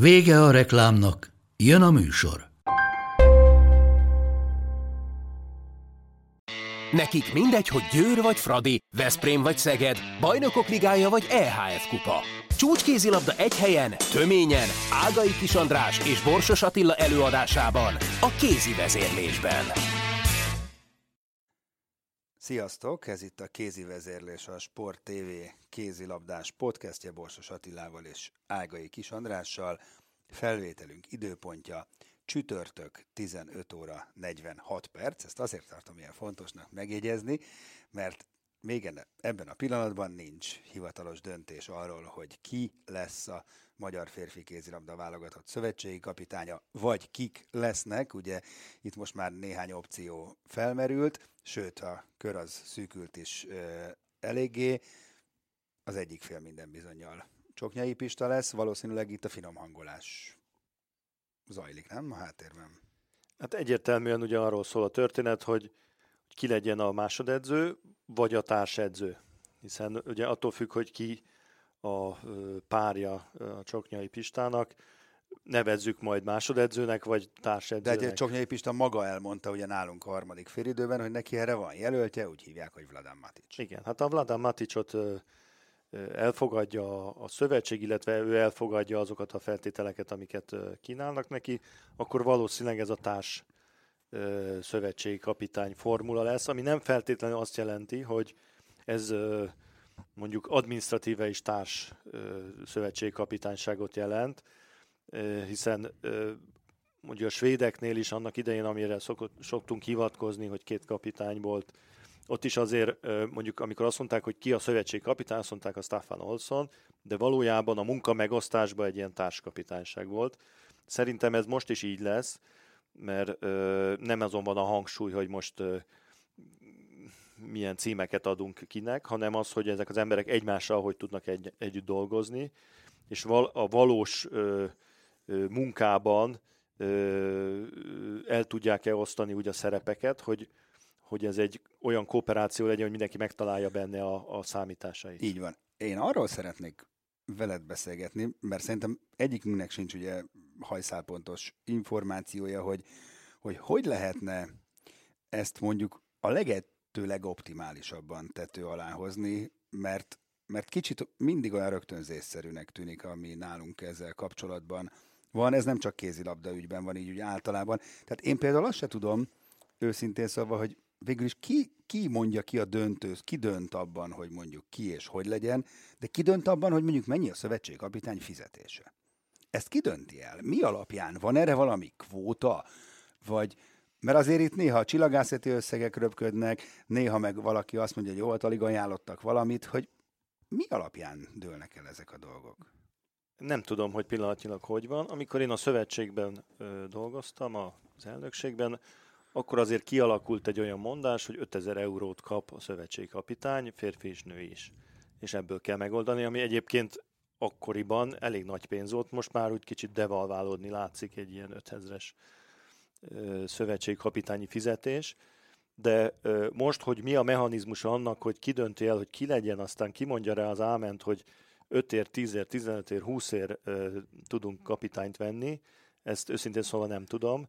Vége a reklámnak, jön a műsor. Nekik mindegy, hogy Győr vagy Fradi, Veszprém vagy Szeged, Bajnokok Ligája vagy EHF Kupa. Csúcskézilabda egy helyen, töményen, Ágai Kis András és Borsos Attila előadásában, a kézi vezérlésben. Sziasztok, ez itt a Kézi Vezérlés, a Sport TV kézilabdás podcastje Borsos Attilával és Ágai Kis Andrással. Felvételünk időpontja csütörtök 15 óra 46 perc. Ezt azért tartom ilyen fontosnak megjegyezni, mert még ebben a pillanatban nincs hivatalos döntés arról, hogy ki lesz a magyar férfi kézilabda válogatott szövetségi kapitánya, vagy kik lesznek. Ugye itt most már néhány opció felmerült, sőt a kör az szűkült is ö, eléggé. Az egyik fél minden bizonyal Csoknyai Pista lesz, valószínűleg itt a finom hangolás zajlik, nem? A háttérben. Hát egyértelműen ugye arról szól a történet, hogy ki legyen a másodedző, vagy a társedző. Hiszen ugye attól függ, hogy ki a párja a Csoknyai Pistának, nevezzük majd másodedzőnek, vagy társedzőnek. De egy Csoknyai Pista maga elmondta ugye nálunk a harmadik félidőben, hogy neki erre van jelöltje, úgy hívják, hogy Vladan Matic. Igen, hát a Vladan Maticot elfogadja a szövetség, illetve ő elfogadja azokat a feltételeket, amiket kínálnak neki, akkor valószínűleg ez a társ szövetségi kapitány formula lesz, ami nem feltétlenül azt jelenti, hogy ez mondjuk administratíve is társ szövetségi kapitányságot jelent, hiszen mondjuk a svédeknél is annak idején, amire szokott, szoktunk hivatkozni, hogy két kapitány volt, ott is azért mondjuk, amikor azt mondták, hogy ki a szövetség kapitány, azt mondták a Staffan Olson, de valójában a munka megosztásban egy ilyen társkapitányság volt. Szerintem ez most is így lesz, mert ö, nem azon van a hangsúly, hogy most ö, milyen címeket adunk kinek, hanem az, hogy ezek az emberek egymással hogy tudnak egy, együtt dolgozni, és val, a valós ö, ö, munkában ö, el tudják-e osztani úgy a szerepeket, hogy, hogy ez egy olyan kooperáció legyen, hogy mindenki megtalálja benne a, a számításait. Így van. Én arról szeretnék veled beszélgetni, mert szerintem egyikünknek sincs ugye hajszálpontos információja, hogy, hogy hogy lehetne ezt mondjuk a legető legoptimálisabban tető alá hozni, mert, mert kicsit mindig olyan rögtönzésszerűnek tűnik, ami nálunk ezzel kapcsolatban van. Ez nem csak kézilabda ügyben van így úgy általában. Tehát én például azt se tudom, őszintén szólva, hogy végül is ki, ki mondja ki a döntő, ki dönt abban, hogy mondjuk ki és hogy legyen, de ki dönt abban, hogy mondjuk mennyi a szövetségkapitány fizetése. Ezt ki dönti el? Mi alapján? Van erre valami kvóta? Vagy, mert azért itt néha a csillagászati összegek röpködnek, néha meg valaki azt mondja, hogy jó, alig ajánlottak valamit, hogy mi alapján dőlnek el ezek a dolgok? Nem tudom, hogy pillanatnyilag hogy van. Amikor én a szövetségben ö, dolgoztam, az elnökségben, akkor azért kialakult egy olyan mondás, hogy 5000 eurót kap a szövetségi kapitány, férfi és nő is. És ebből kell megoldani, ami egyébként akkoriban elég nagy pénz volt, most már úgy kicsit devalválódni látszik egy ilyen 5000-es szövetségkapitányi fizetés, de most, hogy mi a mechanizmus annak, hogy ki dönti el, hogy ki legyen, aztán kimondja rá az áment, hogy 5 ér, 10 ér, 15 ér, 20 ér tudunk kapitányt venni, ezt őszintén szóval nem tudom,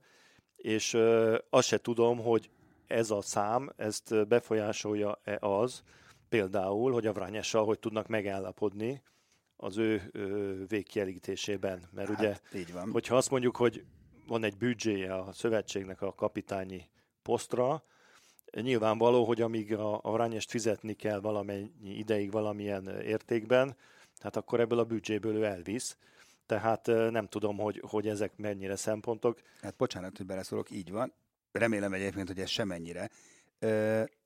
és ö, azt se tudom, hogy ez a szám, ezt befolyásolja-e az, például, hogy a Vrányessal hogy tudnak megállapodni az ő ö, végkielégítésében. Mert hát, ugye, így van. hogyha azt mondjuk, hogy van egy büdzséje a szövetségnek a kapitányi posztra, nyilvánvaló, hogy amíg a, a Vrányest fizetni kell valamennyi ideig valamilyen értékben, hát akkor ebből a büdzséből ő elvisz tehát nem tudom, hogy, hogy ezek mennyire szempontok. Hát bocsánat, hogy beleszólok, így van. Remélem egyébként, hogy ez semennyire.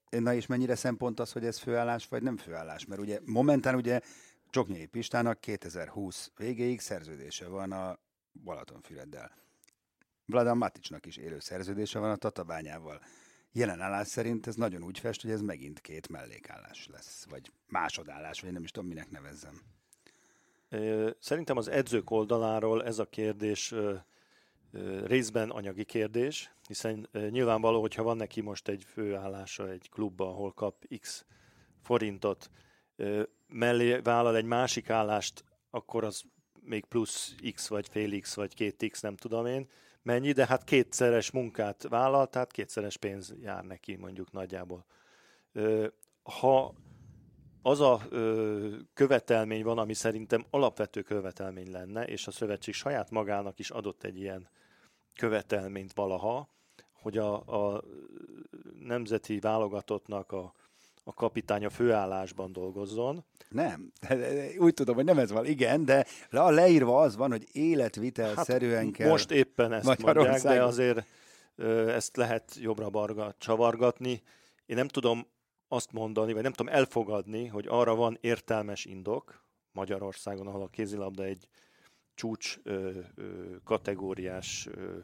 Na és mennyire szempont az, hogy ez főállás vagy nem főállás? Mert ugye momentán ugye Csoknyai Pistának 2020 végéig szerződése van a Balatonfüreddel. Vladan Maticsnak is élő szerződése van a Tatabányával. Jelen állás szerint ez nagyon úgy fest, hogy ez megint két mellékállás lesz, vagy másodállás, vagy nem is tudom, minek nevezzem. Szerintem az edzők oldaláról ez a kérdés részben anyagi kérdés, hiszen nyilvánvaló, hogyha van neki most egy főállása egy klubban, ahol kap X forintot, mellé vállal egy másik állást, akkor az még plusz X, vagy fél X, vagy két X, nem tudom én, mennyi, de hát kétszeres munkát vállal, tehát kétszeres pénz jár neki mondjuk nagyjából. Ha az a követelmény van, ami szerintem alapvető követelmény lenne, és a szövetség saját magának is adott egy ilyen követelményt valaha, hogy a, a nemzeti válogatottnak a, a kapitány a főállásban dolgozzon. Nem, úgy tudom, hogy nem ez van, igen, de a leírva az van, hogy életvitelszerűen hát kell. Most éppen ezt mondják, de azért ezt lehet jobbra-barga csavargatni. Én nem tudom azt mondani, vagy nem tudom elfogadni, hogy arra van értelmes indok Magyarországon, ahol a kézilabda egy csúcs ö, ö, kategóriás ö,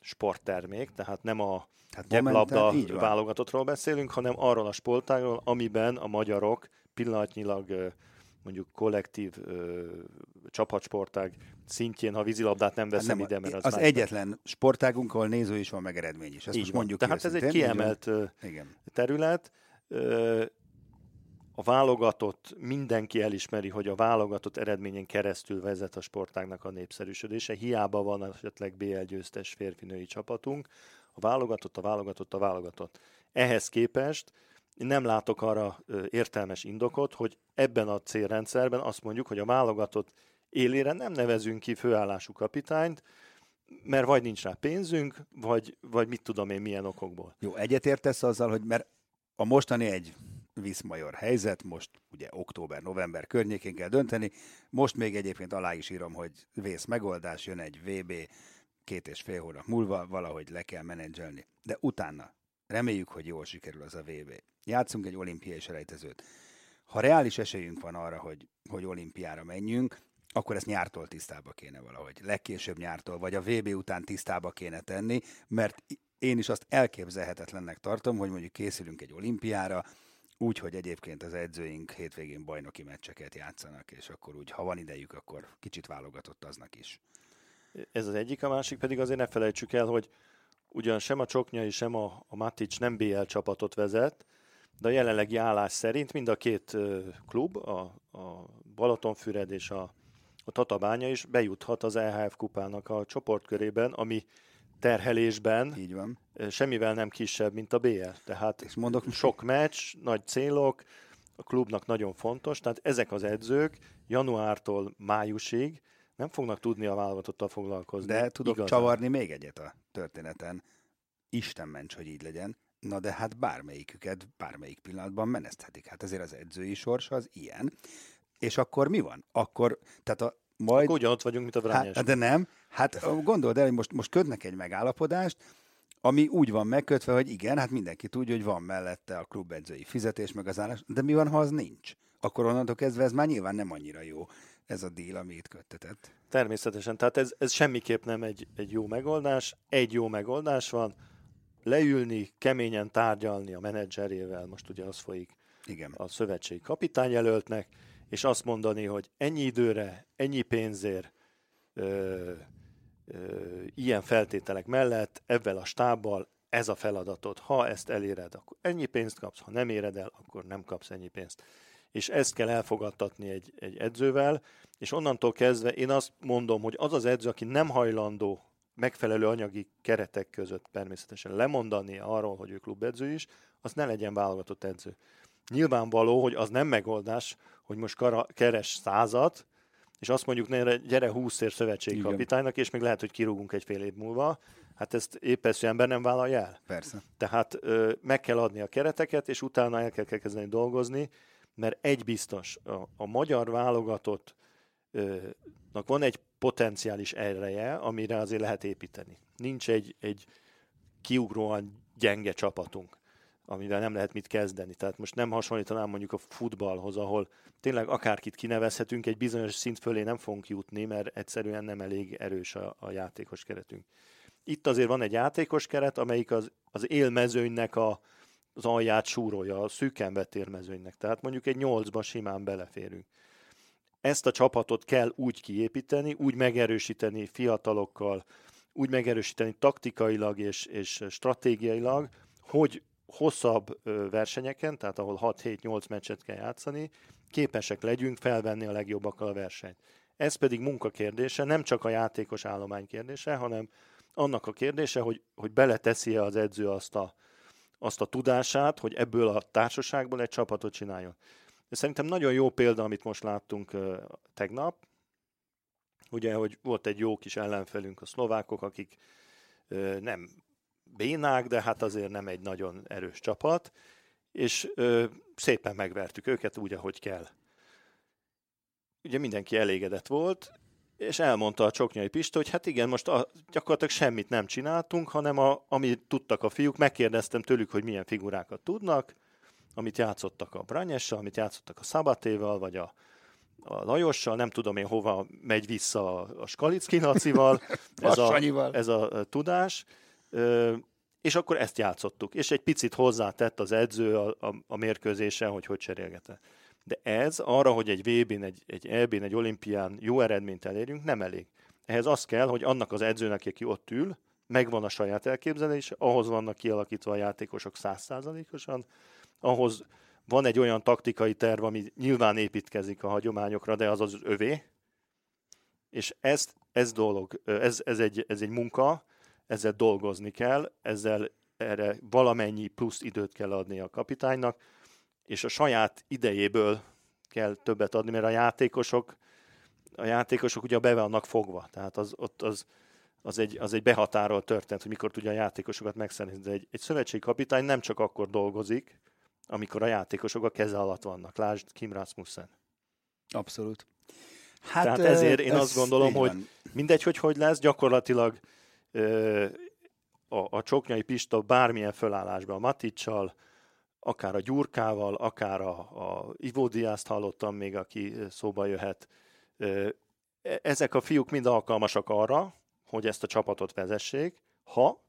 sporttermék, tehát nem a hát gyeplabda válogatottról beszélünk, hanem arról a sportágról, amiben a magyarok pillanatnyilag mondjuk kollektív ö, csapatsportág szintjén, ha vízilabdát nem veszem hát nem, ide, mert az, az egyetlen sportágunk, ahol néző is van, meg eredmény is. Ezt Így most mondjuk Tehát ez egy kiemelt Igen. terület. Ö, a válogatott, mindenki elismeri, hogy a válogatott eredményen keresztül vezet a sportágnak a népszerűsödése. Hiába van esetleg BL győztes férfinői csapatunk. A válogatott, a válogatott, a válogatott. Ehhez képest nem látok arra értelmes indokot, hogy ebben a célrendszerben azt mondjuk, hogy a válogatott élére nem nevezünk ki főállású kapitányt, mert vagy nincs rá pénzünk, vagy, vagy mit tudom én milyen okokból. Jó, egyetértesz azzal, hogy mert a mostani egy Viszmajor helyzet, most ugye október-november környékén kell dönteni, most még egyébként alá is írom, hogy vész megoldás, jön egy VB két és fél hónap múlva, valahogy le kell menedzselni. De utána reméljük, hogy jól sikerül az a VB. Játszunk egy olimpiai selejtezőt. Ha reális esélyünk van arra, hogy, hogy olimpiára menjünk, akkor ezt nyártól tisztába kéne valahogy. Legkésőbb nyártól, vagy a VB után tisztába kéne tenni, mert én is azt elképzelhetetlennek tartom, hogy mondjuk készülünk egy olimpiára, úgy, hogy egyébként az edzőink hétvégén bajnoki meccseket játszanak, és akkor úgy, ha van idejük, akkor kicsit válogatott aznak is. Ez az egyik, a másik pedig azért ne felejtsük el, hogy ugyan sem a Csoknyai, sem a, a Matic nem BL csapatot vezet, de a jelenlegi állás szerint mind a két klub, a, a Balatonfüred és a, a Tatabánya is bejuthat az EHF kupának a csoportkörében, ami terhelésben Így van. semmivel nem kisebb, mint a BL. Tehát és mondok, sok meccs, nagy célok, a klubnak nagyon fontos, tehát ezek az edzők januártól májusig nem fognak tudni a válogatottal foglalkozni. De tudok igazán. csavarni még egyet a történeten. Isten ments, hogy így legyen. Na de hát bármelyiküket bármelyik pillanatban meneszthetik. Hát ezért az edzői sors az ilyen. És akkor mi van? Akkor, tehát a majd... Akkor ugyanott vagyunk, mint a Vrányás. Hát, de nem. Hát gondold el, hogy most, most kötnek egy megállapodást, ami úgy van megkötve, hogy igen, hát mindenki tudja, hogy van mellette a klubedzői fizetés, meg az állás, de mi van, ha az nincs? Akkor onnantól kezdve ez már nyilván nem annyira jó, ez a díl, ami itt köttetett. Természetesen, tehát ez, ez semmiképp nem egy, egy jó megoldás. Egy jó megoldás van, leülni, keményen tárgyalni a menedzserével, most ugye az folyik Igen. a szövetségi kapitányjelöltnek, és azt mondani, hogy ennyi időre, ennyi pénzért, ö, ö, ilyen feltételek mellett, ebben a stábbal ez a feladatod. Ha ezt eléred, akkor ennyi pénzt kapsz, ha nem éred el, akkor nem kapsz ennyi pénzt. És ezt kell elfogadtatni egy, egy edzővel, és onnantól kezdve én azt mondom, hogy az az edző, aki nem hajlandó megfelelő anyagi keretek között természetesen lemondani arról, hogy ő klubedző is, az ne legyen válogatott edző. Nyilvánvaló, hogy az nem megoldás, hogy most kara, keres százat, és azt mondjuk, ne, gyere 20 ér szövetségkapitánynak, és még lehet, hogy kirúgunk egy fél év múlva. Hát ezt épp ezt ember nem vállalja el. Persze. Tehát ö, meg kell adni a kereteket, és utána el kell kezdeni dolgozni, mert egy biztos, a, a magyar válogatott ö, van egy potenciális ereje, amire azért lehet építeni. Nincs egy, egy kiugróan gyenge csapatunk amivel nem lehet mit kezdeni. Tehát most nem hasonlítanám mondjuk a futballhoz, ahol tényleg akárkit kinevezhetünk, egy bizonyos szint fölé nem fogunk jutni, mert egyszerűen nem elég erős a, a játékos keretünk. Itt azért van egy játékos keret, amelyik az, az élmezőnynek a, az alját súrolja, a szűken vetérmezőnynek. Tehát mondjuk egy nyolcba simán beleférünk. Ezt a csapatot kell úgy kiépíteni, úgy megerősíteni fiatalokkal, úgy megerősíteni taktikailag és, és stratégiailag, hogy hosszabb versenyeken, tehát ahol 6-7-8 meccset kell játszani, képesek legyünk felvenni a legjobbakkal a versenyt. Ez pedig munka kérdése, nem csak a játékos állomány kérdése, hanem annak a kérdése, hogy, hogy beleteszi az edző azt a, azt a tudását, hogy ebből a társaságból egy csapatot csináljon. De szerintem nagyon jó példa, amit most láttunk tegnap, ugye, hogy volt egy jó kis ellenfelünk, a szlovákok, akik nem bénák, de hát azért nem egy nagyon erős csapat, és ö, szépen megvertük őket úgy, ahogy kell. Ugye mindenki elégedett volt, és elmondta a Csoknyai Pista, hogy hát igen, most a, gyakorlatilag semmit nem csináltunk, hanem a, amit tudtak a fiúk, megkérdeztem tőlük, hogy milyen figurákat tudnak, amit játszottak a Branyessal, amit játszottak a Szabatéval, vagy a, a Lajossal, nem tudom én hova megy vissza a Skalicki nacival, ez a, ez a tudás, és akkor ezt játszottuk. És egy picit hozzátett az edző a, a, a mérkőzésen, hogy hogy cserélgette. De ez arra, hogy egy VB-n, egy, egy EB-n, egy olimpián jó eredményt elérjünk, nem elég. Ehhez az kell, hogy annak az edzőnek, aki ott ül, megvan a saját elképzelés, ahhoz vannak kialakítva a játékosok százszázalékosan, ahhoz van egy olyan taktikai terv, ami nyilván építkezik a hagyományokra, de az az övé, és ezt, ez dolog, ez, ez, egy, ez egy munka, ezzel dolgozni kell, ezzel erre valamennyi plusz időt kell adni a kapitánynak, és a saját idejéből kell többet adni, mert a játékosok, a játékosok ugye be vannak fogva, tehát az, ott az, az egy, az egy behatárolt történet, hogy mikor tudja a játékosokat megszerezni. De egy, egy szövetségi kapitány nem csak akkor dolgozik, amikor a játékosok a keze alatt vannak. Lásd Kim Rasmussen. Abszolút. Hát, Tehát ezért én ez azt gondolom, hogy mindegy, hogy hogy lesz, gyakorlatilag a, a Csoknyai Pista bármilyen fölállásban, a Maticsal, akár a Gyurkával, akár a, a Ivo hallottam még, aki szóba jöhet. E, ezek a fiúk mind alkalmasak arra, hogy ezt a csapatot vezessék, ha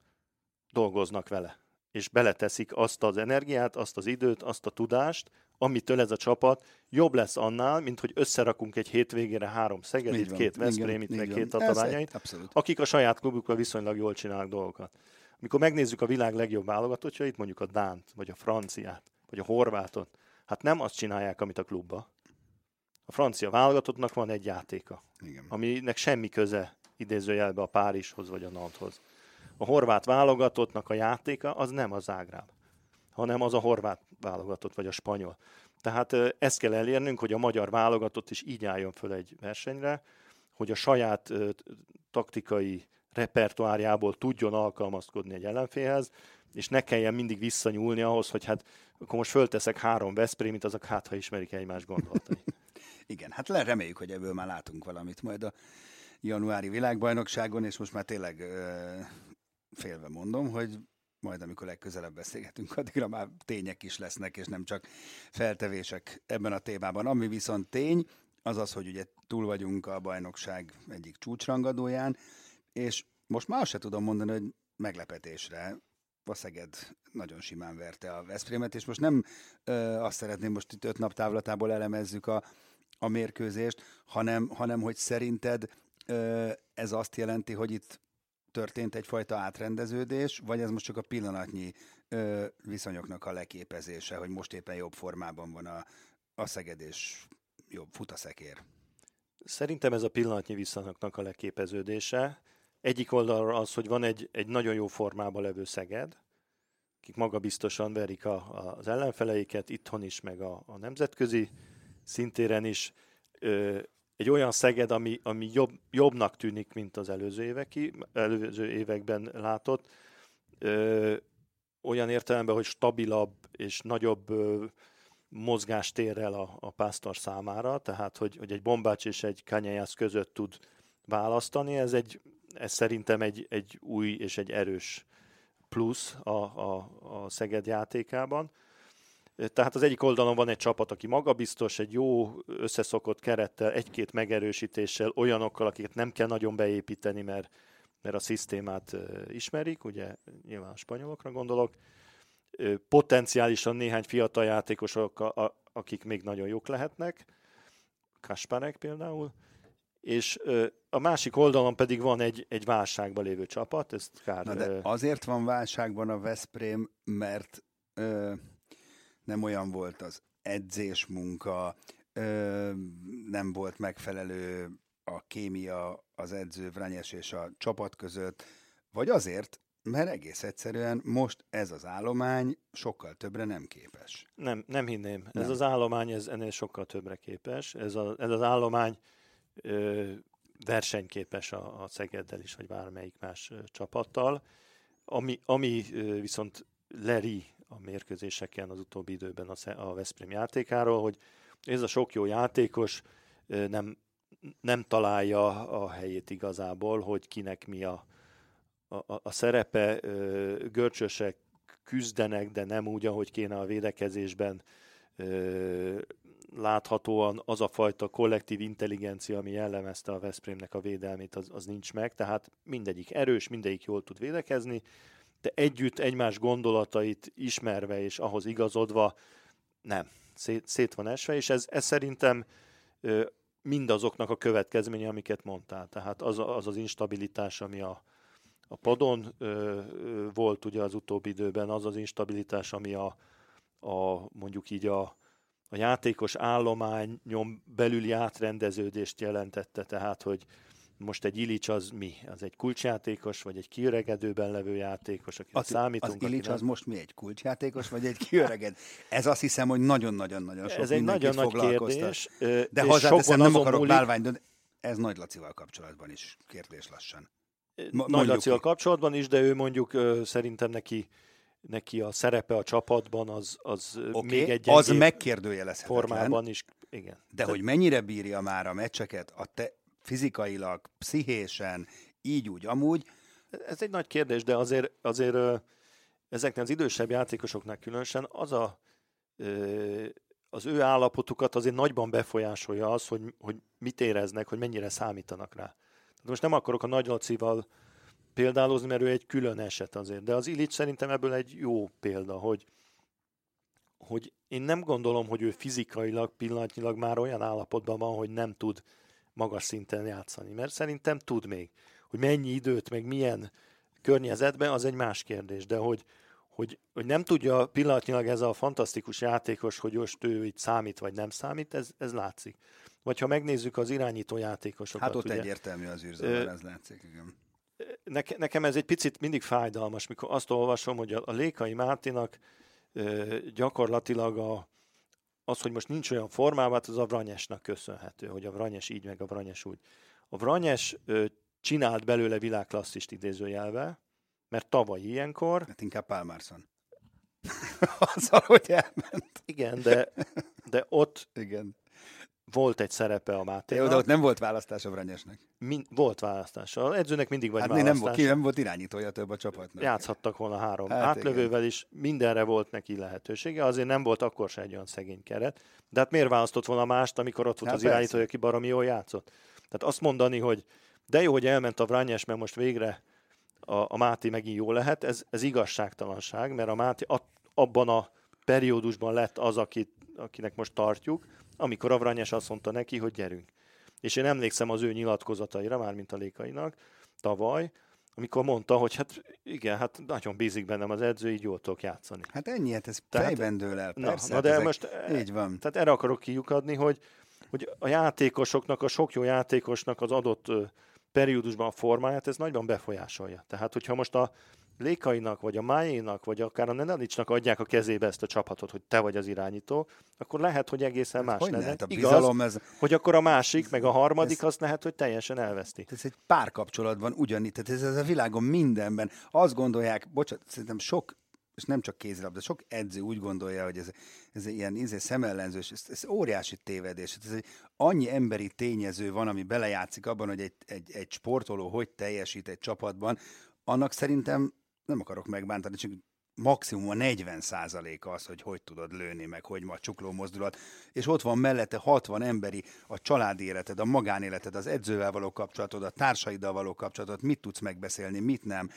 dolgoznak vele, és beleteszik azt az energiát, azt az időt, azt a tudást, amitől ez a csapat jobb lesz annál, mint hogy összerakunk egy hétvégére három Szegedit, két Veszprémit, meg két tatabányait, akik a saját klubukkal viszonylag jól csinálnak dolgokat. Amikor megnézzük a világ legjobb válogatottjait, mondjuk a Dánt, vagy a franciát, vagy a horvátot, hát nem azt csinálják, amit a klubba. A francia válogatottnak van egy játéka, Igen. aminek semmi köze idézőjelbe a Párizshoz vagy a Nanthoz. A horvát válogatottnak a játéka az nem a Zágráb hanem az a horvát válogatott, vagy a spanyol. Tehát ezt kell elérnünk, hogy a magyar válogatott is így álljon föl egy versenyre, hogy a saját taktikai repertoárjából tudjon alkalmazkodni egy ellenfélhez, és ne kelljen mindig visszanyúlni ahhoz, hogy hát akkor most fölteszek három Veszprémit, azok hát, ha ismerik egymás gondolatai. Igen, hát reméljük, hogy ebből már látunk valamit majd a januári világbajnokságon, és most már tényleg ö, félve mondom, hogy majd amikor legközelebb beszélgetünk, addigra már tények is lesznek, és nem csak feltevések ebben a témában. Ami viszont tény, az az, hogy ugye túl vagyunk a bajnokság egyik csúcsrangadóján, és most már se tudom mondani, hogy meglepetésre a Szeged nagyon simán verte a Veszprémet, és most nem ö, azt szeretném, most itt öt nap távlatából elemezzük a, a mérkőzést, hanem, hanem hogy szerinted ö, ez azt jelenti, hogy itt történt egyfajta átrendeződés, vagy ez most csak a pillanatnyi ö, viszonyoknak a leképezése, hogy most éppen jobb formában van a, a Szeged és jobb fut a szekér? Szerintem ez a pillanatnyi viszonyoknak a leképeződése. Egyik oldalról az, hogy van egy, egy nagyon jó formában levő Szeged, akik magabiztosan verik a, az ellenfeleiket, itthon is, meg a, a nemzetközi szintéren is. Ö, egy olyan Szeged, ami, ami jobb, jobbnak tűnik, mint az előző, éveki, előző években látott, ö, olyan értelemben, hogy stabilabb és nagyobb ö, mozgástérrel a, a pásztor számára, tehát hogy, hogy egy bombács és egy kanyájász között tud választani, ez, egy, ez szerintem egy, egy új és egy erős plusz a, a, a Szeged játékában. Tehát az egyik oldalon van egy csapat, aki magabiztos, egy jó összeszokott kerettel, egy-két megerősítéssel, olyanokkal, akiket nem kell nagyon beépíteni, mert, mert a szisztémát ismerik, ugye nyilván a spanyolokra gondolok, potenciálisan néhány fiatal játékosok, akik még nagyon jók lehetnek, Kasparek például, és a másik oldalon pedig van egy, egy válságban lévő csapat, ezt kár... Na de azért van válságban a Veszprém, mert ö, nem olyan volt az edzés munka, ö, nem volt megfelelő a kémia az edző Vranyes és a csapat között, vagy azért, mert egész egyszerűen most ez az állomány sokkal többre nem képes. Nem, nem hinném. Nem. Ez az állomány ez ennél sokkal többre képes. Ez, a, ez az állomány ö, versenyképes a, a Szegeddel is, vagy bármelyik más ö, csapattal. Ami, ami ö, viszont leri a mérkőzéseken az utóbbi időben a, a Veszprém játékáról, hogy ez a sok jó játékos nem, nem találja a helyét igazából, hogy kinek mi a, a, a szerepe, görcsösek küzdenek, de nem úgy, ahogy kéne a védekezésben. Láthatóan az a fajta kollektív intelligencia, ami jellemezte a Veszprémnek a védelmét, az, az nincs meg, tehát mindegyik erős, mindegyik jól tud védekezni, de együtt egymás gondolatait ismerve és ahhoz igazodva nem, szét, szét van esve, és ez, ez szerintem mindazoknak a következménye, amiket mondtál. Tehát az az, az instabilitás, ami a, a padon ö, volt ugye az utóbbi időben az az instabilitás, ami a, a mondjuk így a, a játékos állományon belüli átrendeződést jelentette, tehát hogy most egy Ilics az mi? Az egy kulcsjátékos, vagy egy kiöregedőben levő játékos, akit az, számítunk? Az Ilics nem... az most mi? Egy kulcsjátékos, vagy egy kiöreged? Ez azt hiszem, hogy nagyon-nagyon-nagyon sok Ez egy nagyon nagy kérdés. De hozzáteszem, nem akarok múlik... bálvány, de ez Nagy Lacival kapcsolatban is kérdés lassan. Nagy Lacival kapcsolatban is, de ő mondjuk szerintem neki neki a szerepe a csapatban az, az okay, még egy az megkérdőjelezhetetlen. Formában is, igen. De hogy mennyire bírja már a meccseket a te fizikailag, pszichésen, így úgy, amúgy. Ez egy nagy kérdés, de azért, azért ezeknek az idősebb játékosoknak különösen az a az ő állapotukat azért nagyban befolyásolja az, hogy, hogy mit éreznek, hogy mennyire számítanak rá. Most nem akarok a Nagy Lacival példálozni, mert ő egy külön eset azért, de az Illich szerintem ebből egy jó példa, hogy, hogy én nem gondolom, hogy ő fizikailag, pillanatnyilag már olyan állapotban van, hogy nem tud magas szinten játszani, mert szerintem tud még. Hogy mennyi időt, meg milyen környezetben, az egy más kérdés, de hogy, hogy, hogy nem tudja pillanatnyilag ez a fantasztikus játékos, hogy most ő itt számít vagy nem számít, ez, ez látszik. Vagy ha megnézzük az irányító játékosokat. Hát ott ugye, egyértelmű az űrzavar, ez látszik, igen. Neke, nekem ez egy picit mindig fájdalmas, mikor azt olvasom, hogy a, a Lékai Mátinak gyakorlatilag a, az, hogy most nincs olyan formában, hát az a Vranyesnak köszönhető, hogy a Vranyes így, meg a Vranyes úgy. A Vranyes csinált belőle világklasszist idézőjelve, mert tavaly ilyenkor... Hát inkább Pálmárszon. Azzal, hogy elment. Igen, de, de ott Igen volt egy szerepe a Máténak. Jó, de ott nem volt választás a Vranyesnek. Min- volt választás. Az edzőnek mindig vagy hát választás. Nem volt, ki nem volt irányítója több a csapatnak. Játszhattak volna három hát átlövővel igen. is, mindenre volt neki lehetősége, azért nem volt akkor se egy olyan szegény keret. De hát miért választott volna mást, amikor ott volt hát az persze. irányítója, aki baromi jól játszott? Tehát azt mondani, hogy de jó, hogy elment a Vranyes, mert most végre a, a Máté megint jó lehet, ez, ez igazságtalanság, mert a Máté a, abban a periódusban lett az, akit, akinek most tartjuk, amikor Avranyes azt mondta neki, hogy gyerünk. És én emlékszem az ő nyilatkozataira, már mint a Lékainak, tavaly, amikor mondta, hogy hát igen, hát nagyon bízik bennem az edző, így jól tudok játszani. Hát ennyi, hát ez tehát, fejben dől el, persze. Na, na de ezek, most így van. Tehát erre akarok kiukadni, hogy, hogy a játékosoknak, a sok jó játékosnak az adott periódusban a formáját, ez nagyban befolyásolja. Tehát, hogyha most a Lékainak, vagy a Májénak, vagy akár a Nenadicsnak adják a kezébe ezt a csapatot, hogy te vagy az irányító, akkor lehet, hogy egészen hát más hogy. Lehet, a bizalom Igaz, ez... hogy akkor a másik, meg a harmadik, ez, azt lehet, hogy teljesen elveszti. Ez egy párkapcsolatban ugyanígy, tehát ez, ez a világon mindenben. Azt gondolják, bocsánat, szerintem sok és nem csak kézilabda, sok edző úgy gondolja, hogy ez, ez ilyen izé, szemellenzős, ez, ez óriási tévedés. Ez egy, annyi emberi tényező van, ami belejátszik abban, hogy egy, egy, egy sportoló hogy teljesít egy csapatban, annak szerintem nem akarok megbántani, csak maximum a 40 százaléka az, hogy hogy tudod lőni, meg hogy ma csukló mozdulat, és ott van mellette 60 emberi, a családi életed, a magánéleted, az edzővel való kapcsolatod, a társaiddal való kapcsolatod, mit tudsz megbeszélni, mit nem.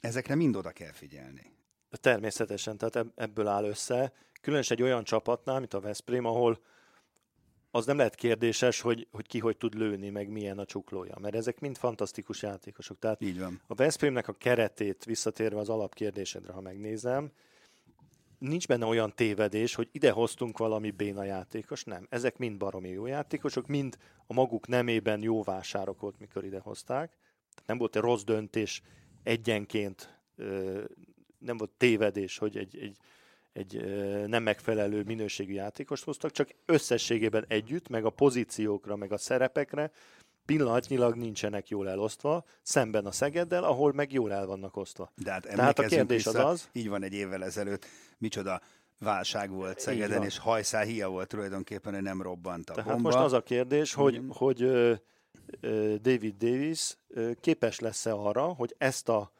Ezekre mind oda kell figyelni. Természetesen, tehát ebből áll össze. Különösen egy olyan csapatnál, mint a Veszprém, ahol az nem lehet kérdéses, hogy, hogy ki hogy tud lőni, meg milyen a csuklója, mert ezek mind fantasztikus játékosok. Tehát Így van. a Veszprémnek a keretét visszatérve az alapkérdésedre, ha megnézem, nincs benne olyan tévedés, hogy ide hoztunk valami béna játékos, nem. Ezek mind baromi jó játékosok, mind a maguk nemében jó vásárok volt, mikor ide hozták. Nem volt egy rossz döntés egyenként, nem volt tévedés, hogy egy, egy egy nem megfelelő minőségű játékost hoztak, csak összességében együtt, meg a pozíciókra, meg a szerepekre pillanatnyilag nincsenek jól elosztva, szemben a Szegeddel, ahol meg jól el vannak osztva. De hát Tehát a kérdés vissza, az az... Így van egy évvel ezelőtt, micsoda válság volt Szegeden, és hajszál hia volt tulajdonképpen, hogy nem robbant a Tehát bomba. most az a kérdés, hogy, mm. hogy David Davis képes lesz-e arra, hogy ezt a,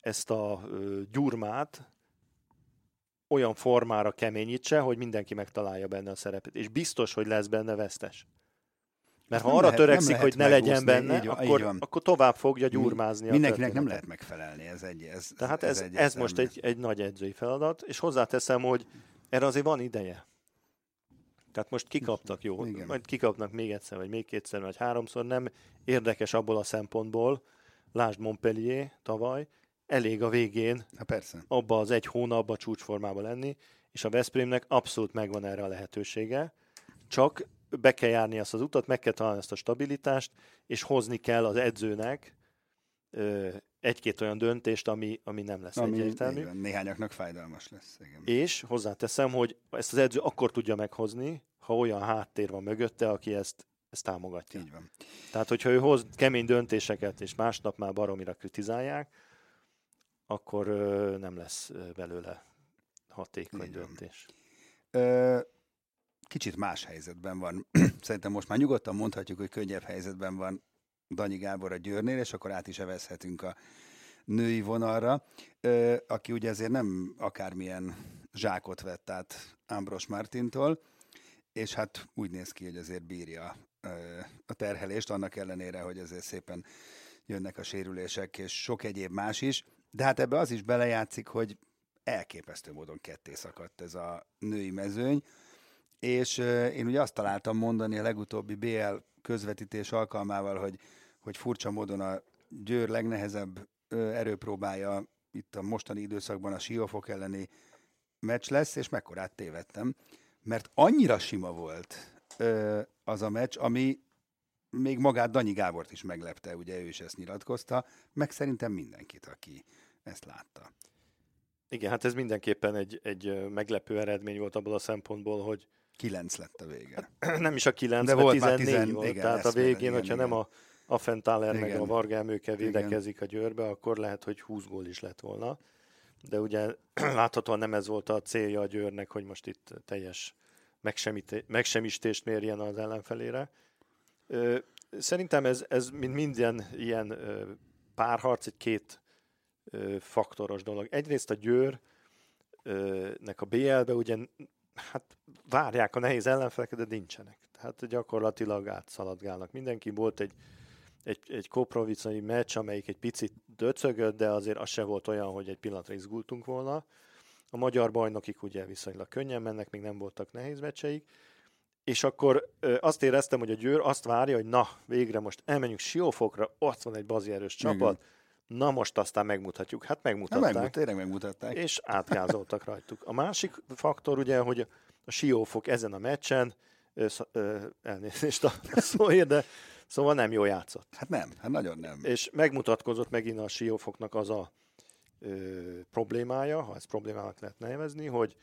ezt a uh, gyurmát olyan formára keményítse, hogy mindenki megtalálja benne a szerepet. És biztos, hogy lesz benne vesztes. Mert ha arra lehet, törekszik, hogy ne legyen benne, így, akkor, így akkor tovább fogja gyurmázni. Mindenkinek nem lehet megfelelni, ez egy ez, Tehát ez, ez, ez most egy, egy nagy edzői feladat, és hozzáteszem, hogy erre azért van ideje. Tehát most kikaptak, jó, Igen. majd kikapnak még egyszer, vagy még kétszer, vagy háromszor, nem érdekes abból a szempontból, lásd Montpellier tavaly, elég a végén ha persze. abba az egy hónapba csúcsformába lenni, és a Veszprémnek abszolút megvan erre a lehetősége, csak be kell járni azt az utat, meg kell találni ezt a stabilitást, és hozni kell az edzőnek ö, egy-két olyan döntést, ami, ami nem lesz ami, egyértelmű. Igen, néhányaknak fájdalmas lesz. Igen. És hozzáteszem, hogy ezt az edző akkor tudja meghozni, ha olyan háttér van mögötte, aki ezt, ezt támogatja. Így van. Tehát, hogyha ő hoz kemény döntéseket, és másnap már baromira kritizálják, akkor nem lesz belőle hatékony döntés. Ö, kicsit más helyzetben van. Szerintem most már nyugodtan mondhatjuk, hogy könnyebb helyzetben van Danyi Gábor a Győrnél, és akkor át is evezhetünk a női vonalra, ö, aki ugye ezért nem akármilyen zsákot vett át Ambros Martintól, és hát úgy néz ki, hogy azért bírja ö, a terhelést, annak ellenére, hogy azért szépen jönnek a sérülések, és sok egyéb más is. De hát ebbe az is belejátszik, hogy elképesztő módon ketté szakadt ez a női mezőny, és én ugye azt találtam mondani a legutóbbi BL közvetítés alkalmával, hogy, hogy furcsa módon a Győr legnehezebb erőpróbája itt a mostani időszakban a Siófok elleni meccs lesz, és mekkorát tévedtem, mert annyira sima volt az a meccs, ami még magát Danyi Gábort is meglepte, ugye ő is ezt nyilatkozta, meg szerintem mindenkit, aki ezt látta. Igen, hát ez mindenképpen egy, egy meglepő eredmény volt abból a szempontból, hogy kilenc lett a vége. Hát, nem is a kilenc, De volt 14 tizen, volt. Igen, tehát a végén, igen, hogyha igen. nem a, a Fentaler meg a Varga Emőke védekezik igen. a győrbe, akkor lehet, hogy 20 gól is lett volna. De ugye láthatóan nem ez volt a célja a győrnek, hogy most itt teljes megsemistést mérjen az ellenfelére. Szerintem ez, ez mint minden ilyen párharc, egy két faktoros dolog. Egyrészt a Győrnek a BL-be ugye hát várják a nehéz ellenfeleket, de nincsenek. Tehát gyakorlatilag átszaladgálnak. Mindenki volt egy, egy, egy koprovicai meccs, amelyik egy picit döcögött, de azért az se volt olyan, hogy egy pillanatra izgultunk volna. A magyar bajnokik ugye viszonylag könnyen mennek, még nem voltak nehéz meccseik. És akkor azt éreztem, hogy a Győr azt várja, hogy na, végre most elmenjünk Siófokra, ott van egy bazi erős csapat, Igen Na most aztán megmutatjuk. Hát megmutatták. megmut, tényleg megmutatták. És átgázoltak rajtuk. A másik faktor ugye, hogy a Siófok ezen a meccsen, ö, ö, elnézést a szóért, de szóval nem jól játszott. Hát nem, hát nagyon nem. És megmutatkozott megint a Siófoknak az a ö, problémája, ha ezt problémának lehet nevezni, hogy,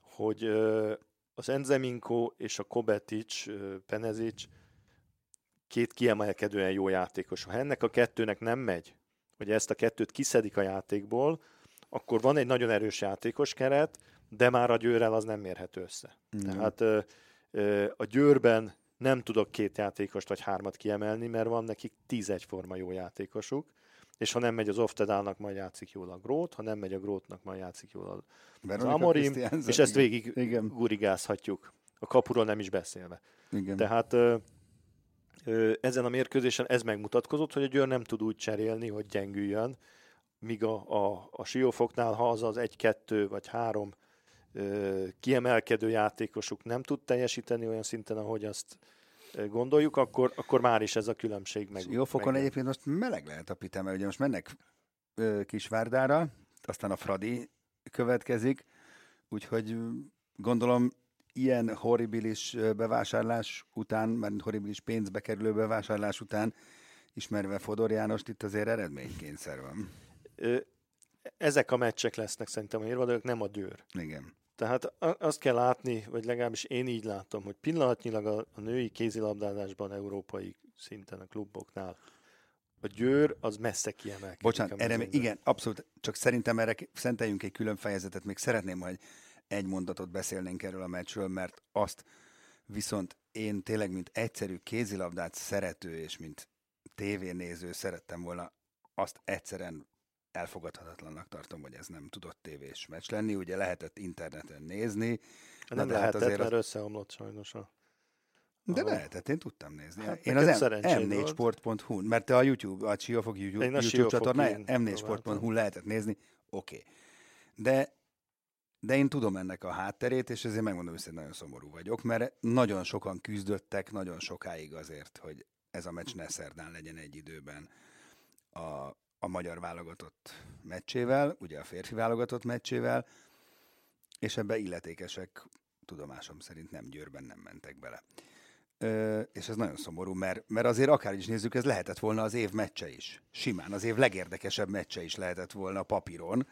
hogy ö, az Enzeminko és a Kobetic, Penezic két kiemelkedően jó játékos. Ha ennek a kettőnek nem megy, hogy ezt a kettőt kiszedik a játékból, akkor van egy nagyon erős játékos keret, de már a győrrel az nem mérhető össze. Mm. Tehát ö, ö, a győrben nem tudok két játékost vagy hármat kiemelni, mert van nekik tíz egyforma jó játékosuk, és ha nem megy az Oftedának, majd játszik jól a Grót, ha nem megy a Grótnak, majd játszik jól az Veronika Amorim, és ezt végig Igen. gurigázhatjuk. A kapuról nem is beszélve. Igen. Tehát ö, ezen a mérkőzésen ez megmutatkozott, hogy a Győr nem tud úgy cserélni, hogy gyengüljön, míg a, a, a Siófoknál, ha az az egy-kettő vagy három ö, kiemelkedő játékosuk nem tud teljesíteni olyan szinten, ahogy azt gondoljuk, akkor, akkor már is ez a különbség meg. Jó fokon meg, egyébként most meleg lehet a pite, mert ugye most mennek ö, Kisvárdára, aztán a Fradi következik, úgyhogy gondolom ilyen horribilis bevásárlás után, mert horribilis pénzbe kerülő bevásárlás után, ismerve Fodor Jánost, itt azért eredménykényszer van. Ezek a meccsek lesznek szerintem a érvadók, nem a Győr. Igen. Tehát azt kell látni, vagy legalábbis én így látom, hogy pillanatnyilag a, a női kézilabdázásban európai szinten a kluboknál a Győr az messze kiemelkedik. Bocsánat, erre, igen, abszolút, csak szerintem erre szenteljünk egy külön fejezetet, még szeretném, hogy egy mondatot beszélnénk erről a meccsről, mert azt viszont én tényleg, mint egyszerű kézilabdát szerető, és mint tévénéző szerettem volna, azt egyszerűen elfogadhatatlannak tartom, hogy ez nem tudott tévés meccs lenni. Ugye lehetett interneten nézni, nem de hát lehetett, azért az- mert összeomlott sajnos a... de Aha. lehetett, én tudtam nézni. Hát én az szerencséd volt. m4sport.hu, mert te a YouTube, a Siófok YouTube, YouTube csatornáján én m4sport.hu próbáltam. lehetett nézni, oké. Okay. De, de én tudom ennek a hátterét, és ezért megmondom őszintén, nagyon szomorú vagyok, mert nagyon sokan küzdöttek nagyon sokáig azért, hogy ez a meccs ne szerdán legyen egy időben a, a magyar válogatott meccsével, ugye a férfi válogatott meccsével, és ebbe illetékesek tudomásom szerint nem Győrben nem mentek bele. Ö, és ez nagyon szomorú, mert, mert azért akár is nézzük, ez lehetett volna az év meccse is. Simán az év legérdekesebb meccse is lehetett volna papíron,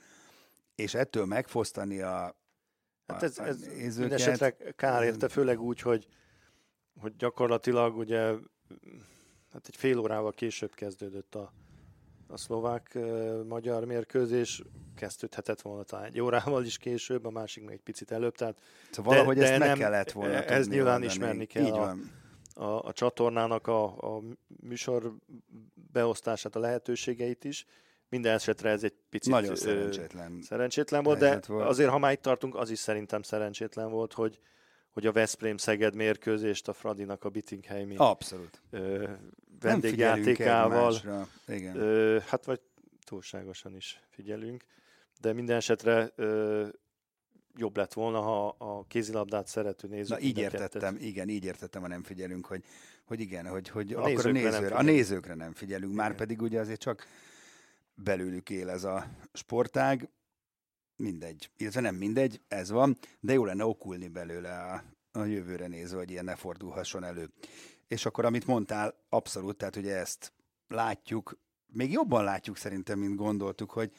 és ettől megfosztani a, Hát a- ez, a ez mindesetre kár érte, főleg úgy, hogy, hogy gyakorlatilag ugye hát egy fél órával később kezdődött a, a szlovák-magyar mérkőzés, kezdődhetett volna talán egy órával is később, a másik meg egy picit előbb, tehát Szóval valahogy de ezt meg nem- kellett volna ez tudni nyilván oldani. ismerni kell Így a- van. a, a csatornának a, a műsor beosztását, a lehetőségeit is. Minden esetre ez egy picit Nagyon szerencsétlen. szerencsétlen volt, de volt. azért, ha már itt tartunk, az is szerintem szerencsétlen volt, hogy, hogy a Veszprém-Szeged mérkőzést a Fradinak a Bittingheimi Abszolút. ö, vendégjátékával. Igen. ö, hát vagy túlságosan is figyelünk, de minden esetre ö, jobb lett volna, ha a kézilabdát szerető nézők Na így a értettem, igen, így értettem, ha nem figyelünk, hogy, hogy igen, hogy, hogy A akkor a, nézőkre nem nézőre, a nézőkre nem figyelünk, már pedig ugye azért csak belőlük él ez a sportág, mindegy, illetve nem mindegy, ez van, de jó lenne okulni belőle a, a jövőre nézve, hogy ilyen ne fordulhasson elő. És akkor, amit mondtál, abszolút, tehát ugye ezt látjuk, még jobban látjuk szerintem, mint gondoltuk, hogy,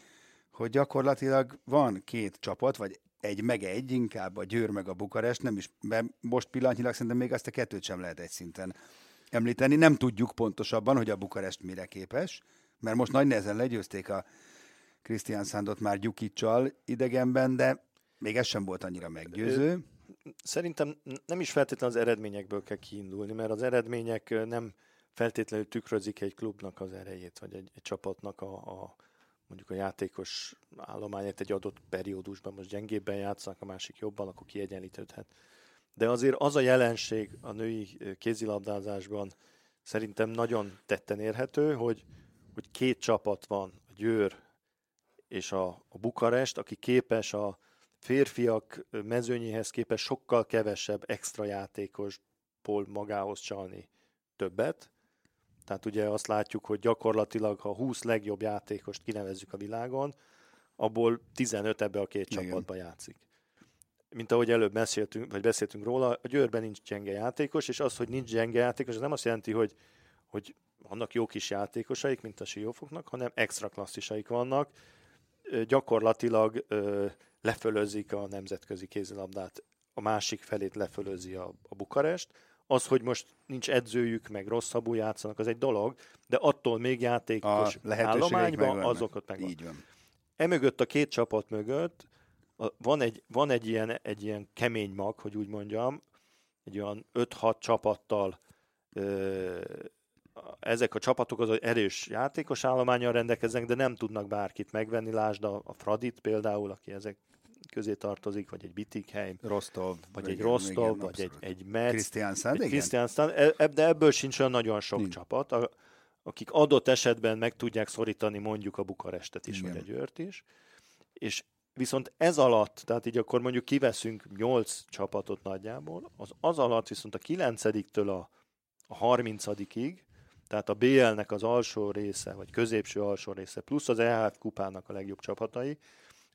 hogy gyakorlatilag van két csapat, vagy egy meg egy, inkább a Győr meg a Bukarest, nem is, mert most pillanatnyilag szerintem még azt a kettőt sem lehet egy szinten említeni. Nem tudjuk pontosabban, hogy a Bukarest mire képes, mert most nagy nehezen legyőzték a Krisztián Szándot már Gyukicsal idegenben, de még ez sem volt annyira meggyőző. Szerintem nem is feltétlenül az eredményekből kell kiindulni, mert az eredmények nem feltétlenül tükrözik egy klubnak az erejét, vagy egy, egy csapatnak a, a mondjuk a játékos állományát egy adott periódusban, most gyengébben játszanak, a másik jobban, akkor kiegyenlítődhet. De azért az a jelenség a női kézilabdázásban szerintem nagyon tetten érhető, hogy, hogy két csapat van, a Győr és a, a Bukarest, aki képes a férfiak mezőnyéhez képest sokkal kevesebb extra játékosból magához csalni többet. Tehát ugye azt látjuk, hogy gyakorlatilag, ha 20 legjobb játékost kinevezzük a világon, abból 15 ebbe a két Igen. csapatba játszik. Mint ahogy előbb beszéltünk, vagy beszéltünk róla, a Győrben nincs gyenge játékos, és az, hogy nincs gyenge játékos, az nem azt jelenti, hogy, hogy vannak jó kis játékosaik, mint a Siófoknak, hanem extra klasszisaik vannak. Ö, Gyakorlatilag ö, lefölözik a nemzetközi kézilabdát, a másik felét lefölözi a, a Bukarest. Az, hogy most nincs edzőjük, meg rosszabbul játszanak, az egy dolog, de attól még A játékos lehetőségeik állományban megvannak. azokat megvan. Így van. Emögött a két csapat mögött a- van egy, van egy, ilyen, egy ilyen kemény mag, hogy úgy mondjam, egy olyan 5-6 csapattal ezek a csapatok az erős játékos állományal rendelkeznek, de nem tudnak bárkit megvenni. Lásd a, a Fradit például, aki ezek közé tartozik, vagy egy Bitikheim, Rostov, vagy egy Rostov, igen, vagy egy, egy Metz, Krisztiánszán, egy Krisztiánszán, e, de ebből sincs olyan nagyon sok Nincs. csapat, akik adott esetben meg tudják szorítani mondjuk a Bukarestet is, igen. vagy a Győrt is. És viszont ez alatt, tehát így akkor mondjuk kiveszünk 8 csapatot nagyjából, az, az alatt viszont a 9-től a, a 30-ig tehát a BL-nek az alsó része, vagy középső alsó része, plusz az EHF kupának a legjobb csapatai,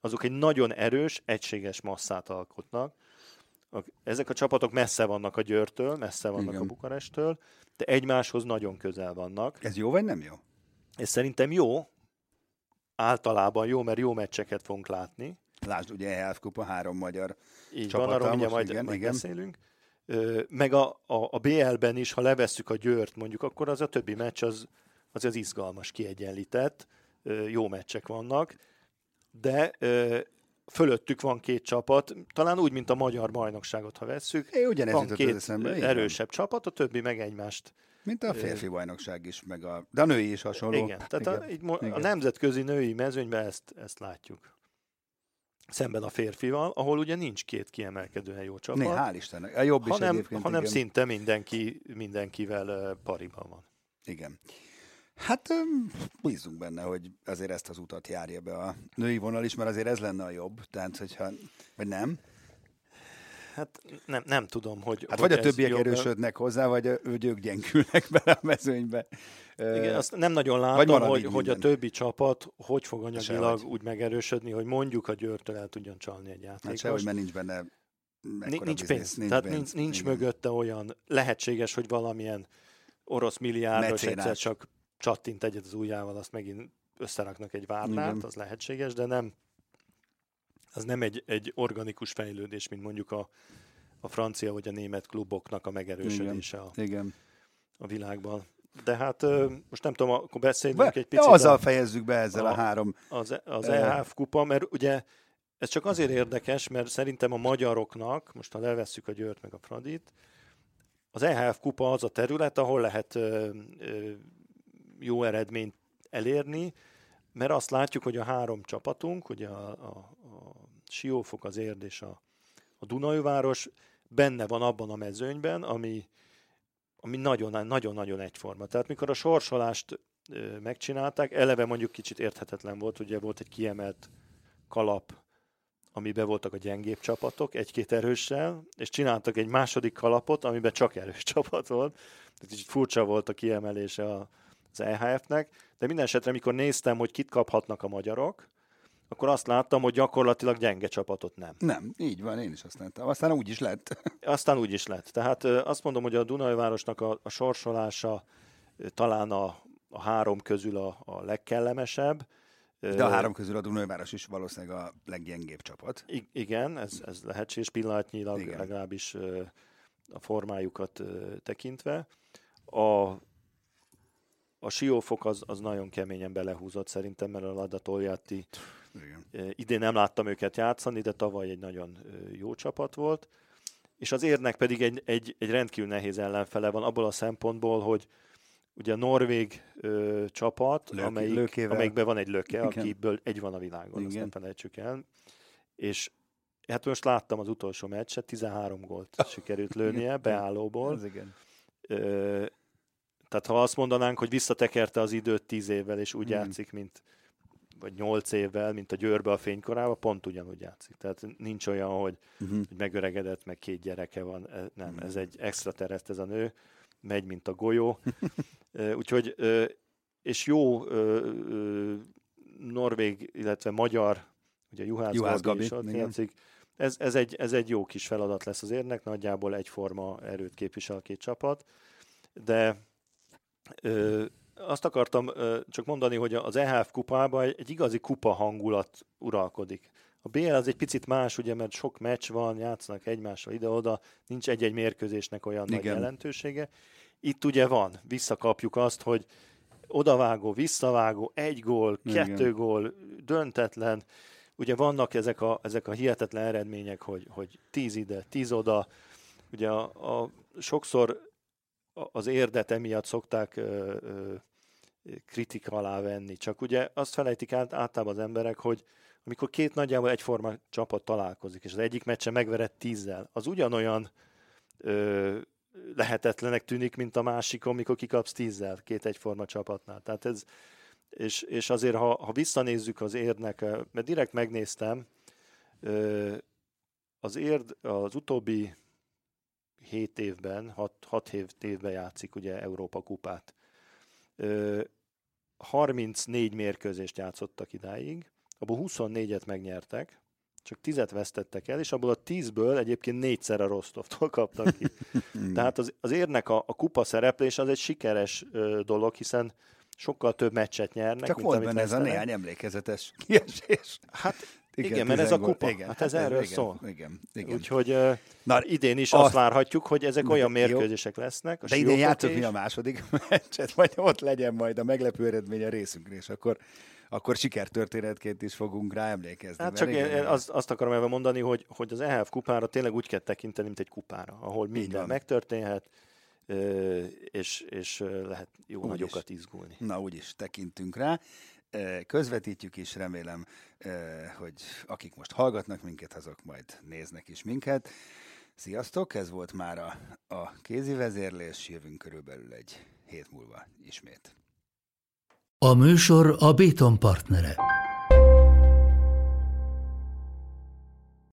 azok egy nagyon erős, egységes masszát alkotnak. Ezek a csapatok messze vannak a Győrtől, messze vannak Igen. a Bukarestől, de egymáshoz nagyon közel vannak. Ez jó vagy nem jó? Ez szerintem jó, általában jó, mert jó meccseket fogunk látni. Lásd, ugye EHF kupa három magyar Így van, arról majd, igen, majd igen. beszélünk meg a, a, a BL-ben is, ha levesszük a Győrt mondjuk, akkor az a többi meccs az az, az izgalmas, kiegyenlített, jó meccsek vannak, de fölöttük van két csapat, talán úgy, mint a magyar bajnokságot, ha vesszük. É, ugyanez van két eszembe, erősebb csapat, a többi meg egymást. Mint a férfi bajnokság is, meg a, de a női is hasonló. Igen, tehát igen. A, így, igen. a nemzetközi női mezőnyben ezt, ezt látjuk szemben a férfival, ahol ugye nincs két kiemelkedően jó csapat. Né, hál' Istennek. A jobb hanem, is egyébként. Hanem igen. szinte mindenki, mindenkivel pariban van. Igen. Hát bízunk benne, hogy azért ezt az utat járja be a női vonal is, mert azért ez lenne a jobb. Tehát, hogyha, vagy nem? Hát nem, nem tudom, hogy... Hát hogy vagy a többiek jobb... erősödnek hozzá, vagy ők gyengülnek bele a mezőnybe. Igen, azt nem nagyon látom, hogy, hogy a többi csapat hogy fog anyagilag úgy megerősödni, hogy mondjuk a Győrtől el tudjon csalni egy játékos. Hát sehogy, mert nincs benne Nincs biznisz, pénz, nincs tehát pénz. nincs, nincs mögötte olyan lehetséges, hogy valamilyen orosz milliárdos egyszer csak csattint egyet az ujjával, azt megint összeraknak egy várnát, az lehetséges, de nem az nem egy, egy organikus fejlődés, mint mondjuk a, a francia vagy a német kluboknak a megerősödése Igen. A, Igen. a világban. De hát most nem tudom, akkor beszéljünk be, egy picit. Azzal a, fejezzük be ezzel a, a három. Az, az EHF kupa, mert ugye ez csak azért érdekes, mert szerintem a magyaroknak, most ha levesszük a Győrt meg a Fradit, az EHF kupa az a terület, ahol lehet ö, ö, jó eredményt elérni, mert azt látjuk, hogy a három csapatunk, ugye a, a Siófok, az Érd és a, a Dunajváros benne van abban a mezőnyben, ami, ami nagyon-nagyon egyforma. Tehát mikor a sorsolást megcsinálták, eleve mondjuk kicsit érthetetlen volt, ugye volt egy kiemelt kalap, amiben voltak a gyengébb csapatok, egy-két erőssel, és csináltak egy második kalapot, amiben csak erős csapat volt. Tehát kicsit furcsa volt a kiemelése az EHF-nek, de minden esetre, amikor néztem, hogy kit kaphatnak a magyarok, akkor azt láttam, hogy gyakorlatilag gyenge csapatot nem. Nem, így van, én is azt láttam. Aztán úgy is lett. Aztán úgy is lett. Tehát azt mondom, hogy a Dunajvárosnak a, a sorsolása talán a, a három közül a, a legkellemesebb. De a három közül a Dunajváros is valószínűleg a leggyengébb csapat. I- igen, ez, ez lehetséges pillanatnyilag, igen. legalábbis a formájukat tekintve. A, a siófok az, az nagyon keményen belehúzott szerintem, mert a Lada Toljatti igen. idén nem láttam őket játszani, de tavaly egy nagyon jó csapat volt. És az érnek pedig egy, egy, egy rendkívül nehéz ellenfele van abból a szempontból, hogy ugye a norvég ö, csapat, Lök, amelyik, amelyikben van egy löke, Igen. akiből egy van a világon, Igen. azt nem felejtsük el. És hát most láttam az utolsó meccset, 13 gólt sikerült lőnie beállóból. Ez igen. Ö, tehát ha azt mondanánk, hogy visszatekerte az időt 10 évvel, és úgy mm. játszik, mint vagy 8 évvel, mint a Győrbe a fénykorába, pont ugyanúgy játszik. Tehát nincs olyan, hogy, uh-huh. hogy megöregedett, meg két gyereke van. E, nem, uh-huh. ez egy extratereszt ez a nő, megy, mint a golyó. Úgyhogy, és jó norvég, illetve magyar, ugye Juhász, Juhász Gabi, Gabi is játszik. Ez, ez, egy, ez egy jó kis feladat lesz az érnek, nagyjából egyforma erőt képvisel a két csapat, de ö, azt akartam csak mondani, hogy az EHF kupában egy, egy igazi kupa hangulat uralkodik. A BL az egy picit más, ugye, mert sok meccs van, játszanak egymással ide-oda, nincs egy-egy mérkőzésnek olyan Igen. nagy jelentősége. Itt ugye van, visszakapjuk azt, hogy odavágó, visszavágó, egy gól, Igen. kettő gól, döntetlen. Ugye vannak ezek a, ezek a hihetetlen eredmények, hogy, hogy tíz ide, tíz oda, ugye a, a, sokszor az érdet emiatt szokták ö, ö, kritika alá venni. Csak ugye azt felejtik át, általában az emberek, hogy amikor két nagyjából egyforma csapat találkozik, és az egyik meccse megverett tízzel, az ugyanolyan ö, lehetetlenek tűnik, mint a másik, amikor kikapsz tízzel két egyforma csapatnál. Tehát ez, és, és azért, ha, ha visszanézzük az érdnek, mert direkt megnéztem, az érd az utóbbi 7 évben, 6, 6 évben játszik ugye Európa kupát. 34 mérkőzést játszottak idáig, abból 24-et megnyertek, csak 10-et vesztettek el, és abból a 10-ből egyébként négyszer a Rostovtól kaptak ki. Tehát az, az érnek a, a kupa szereplés az egy sikeres ö, dolog, hiszen sokkal több meccset nyernek. Csak volt benne ez a néhány emlékezetes kiesés. Hát igen, igen mert ez a kupa. Igen, hát ez hát erről igen, szól. Igen, igen. Úgyhogy Na, idén is azt, azt várhatjuk, hogy ezek olyan mérkőzések lesznek. A de idén játszok mi a második meccset, vagy ott legyen majd a meglepő eredmény a részünkre, és akkor akkor sikertörténetként is fogunk rá emlékezni. Hát csak igen, én azt, azt akarom ebben mondani, hogy, hogy az EHF kupára tényleg úgy kell tekinteni, mint egy kupára, ahol minden megtörténhet, és, és lehet jó úgy nagyokat is. izgulni. Na, úgy is tekintünk rá közvetítjük is, remélem, hogy akik most hallgatnak minket, azok majd néznek is minket. Sziasztok, ez volt már a, a kézi vezérlés, jövünk körülbelül egy hét múlva ismét. A műsor a Béton partnere.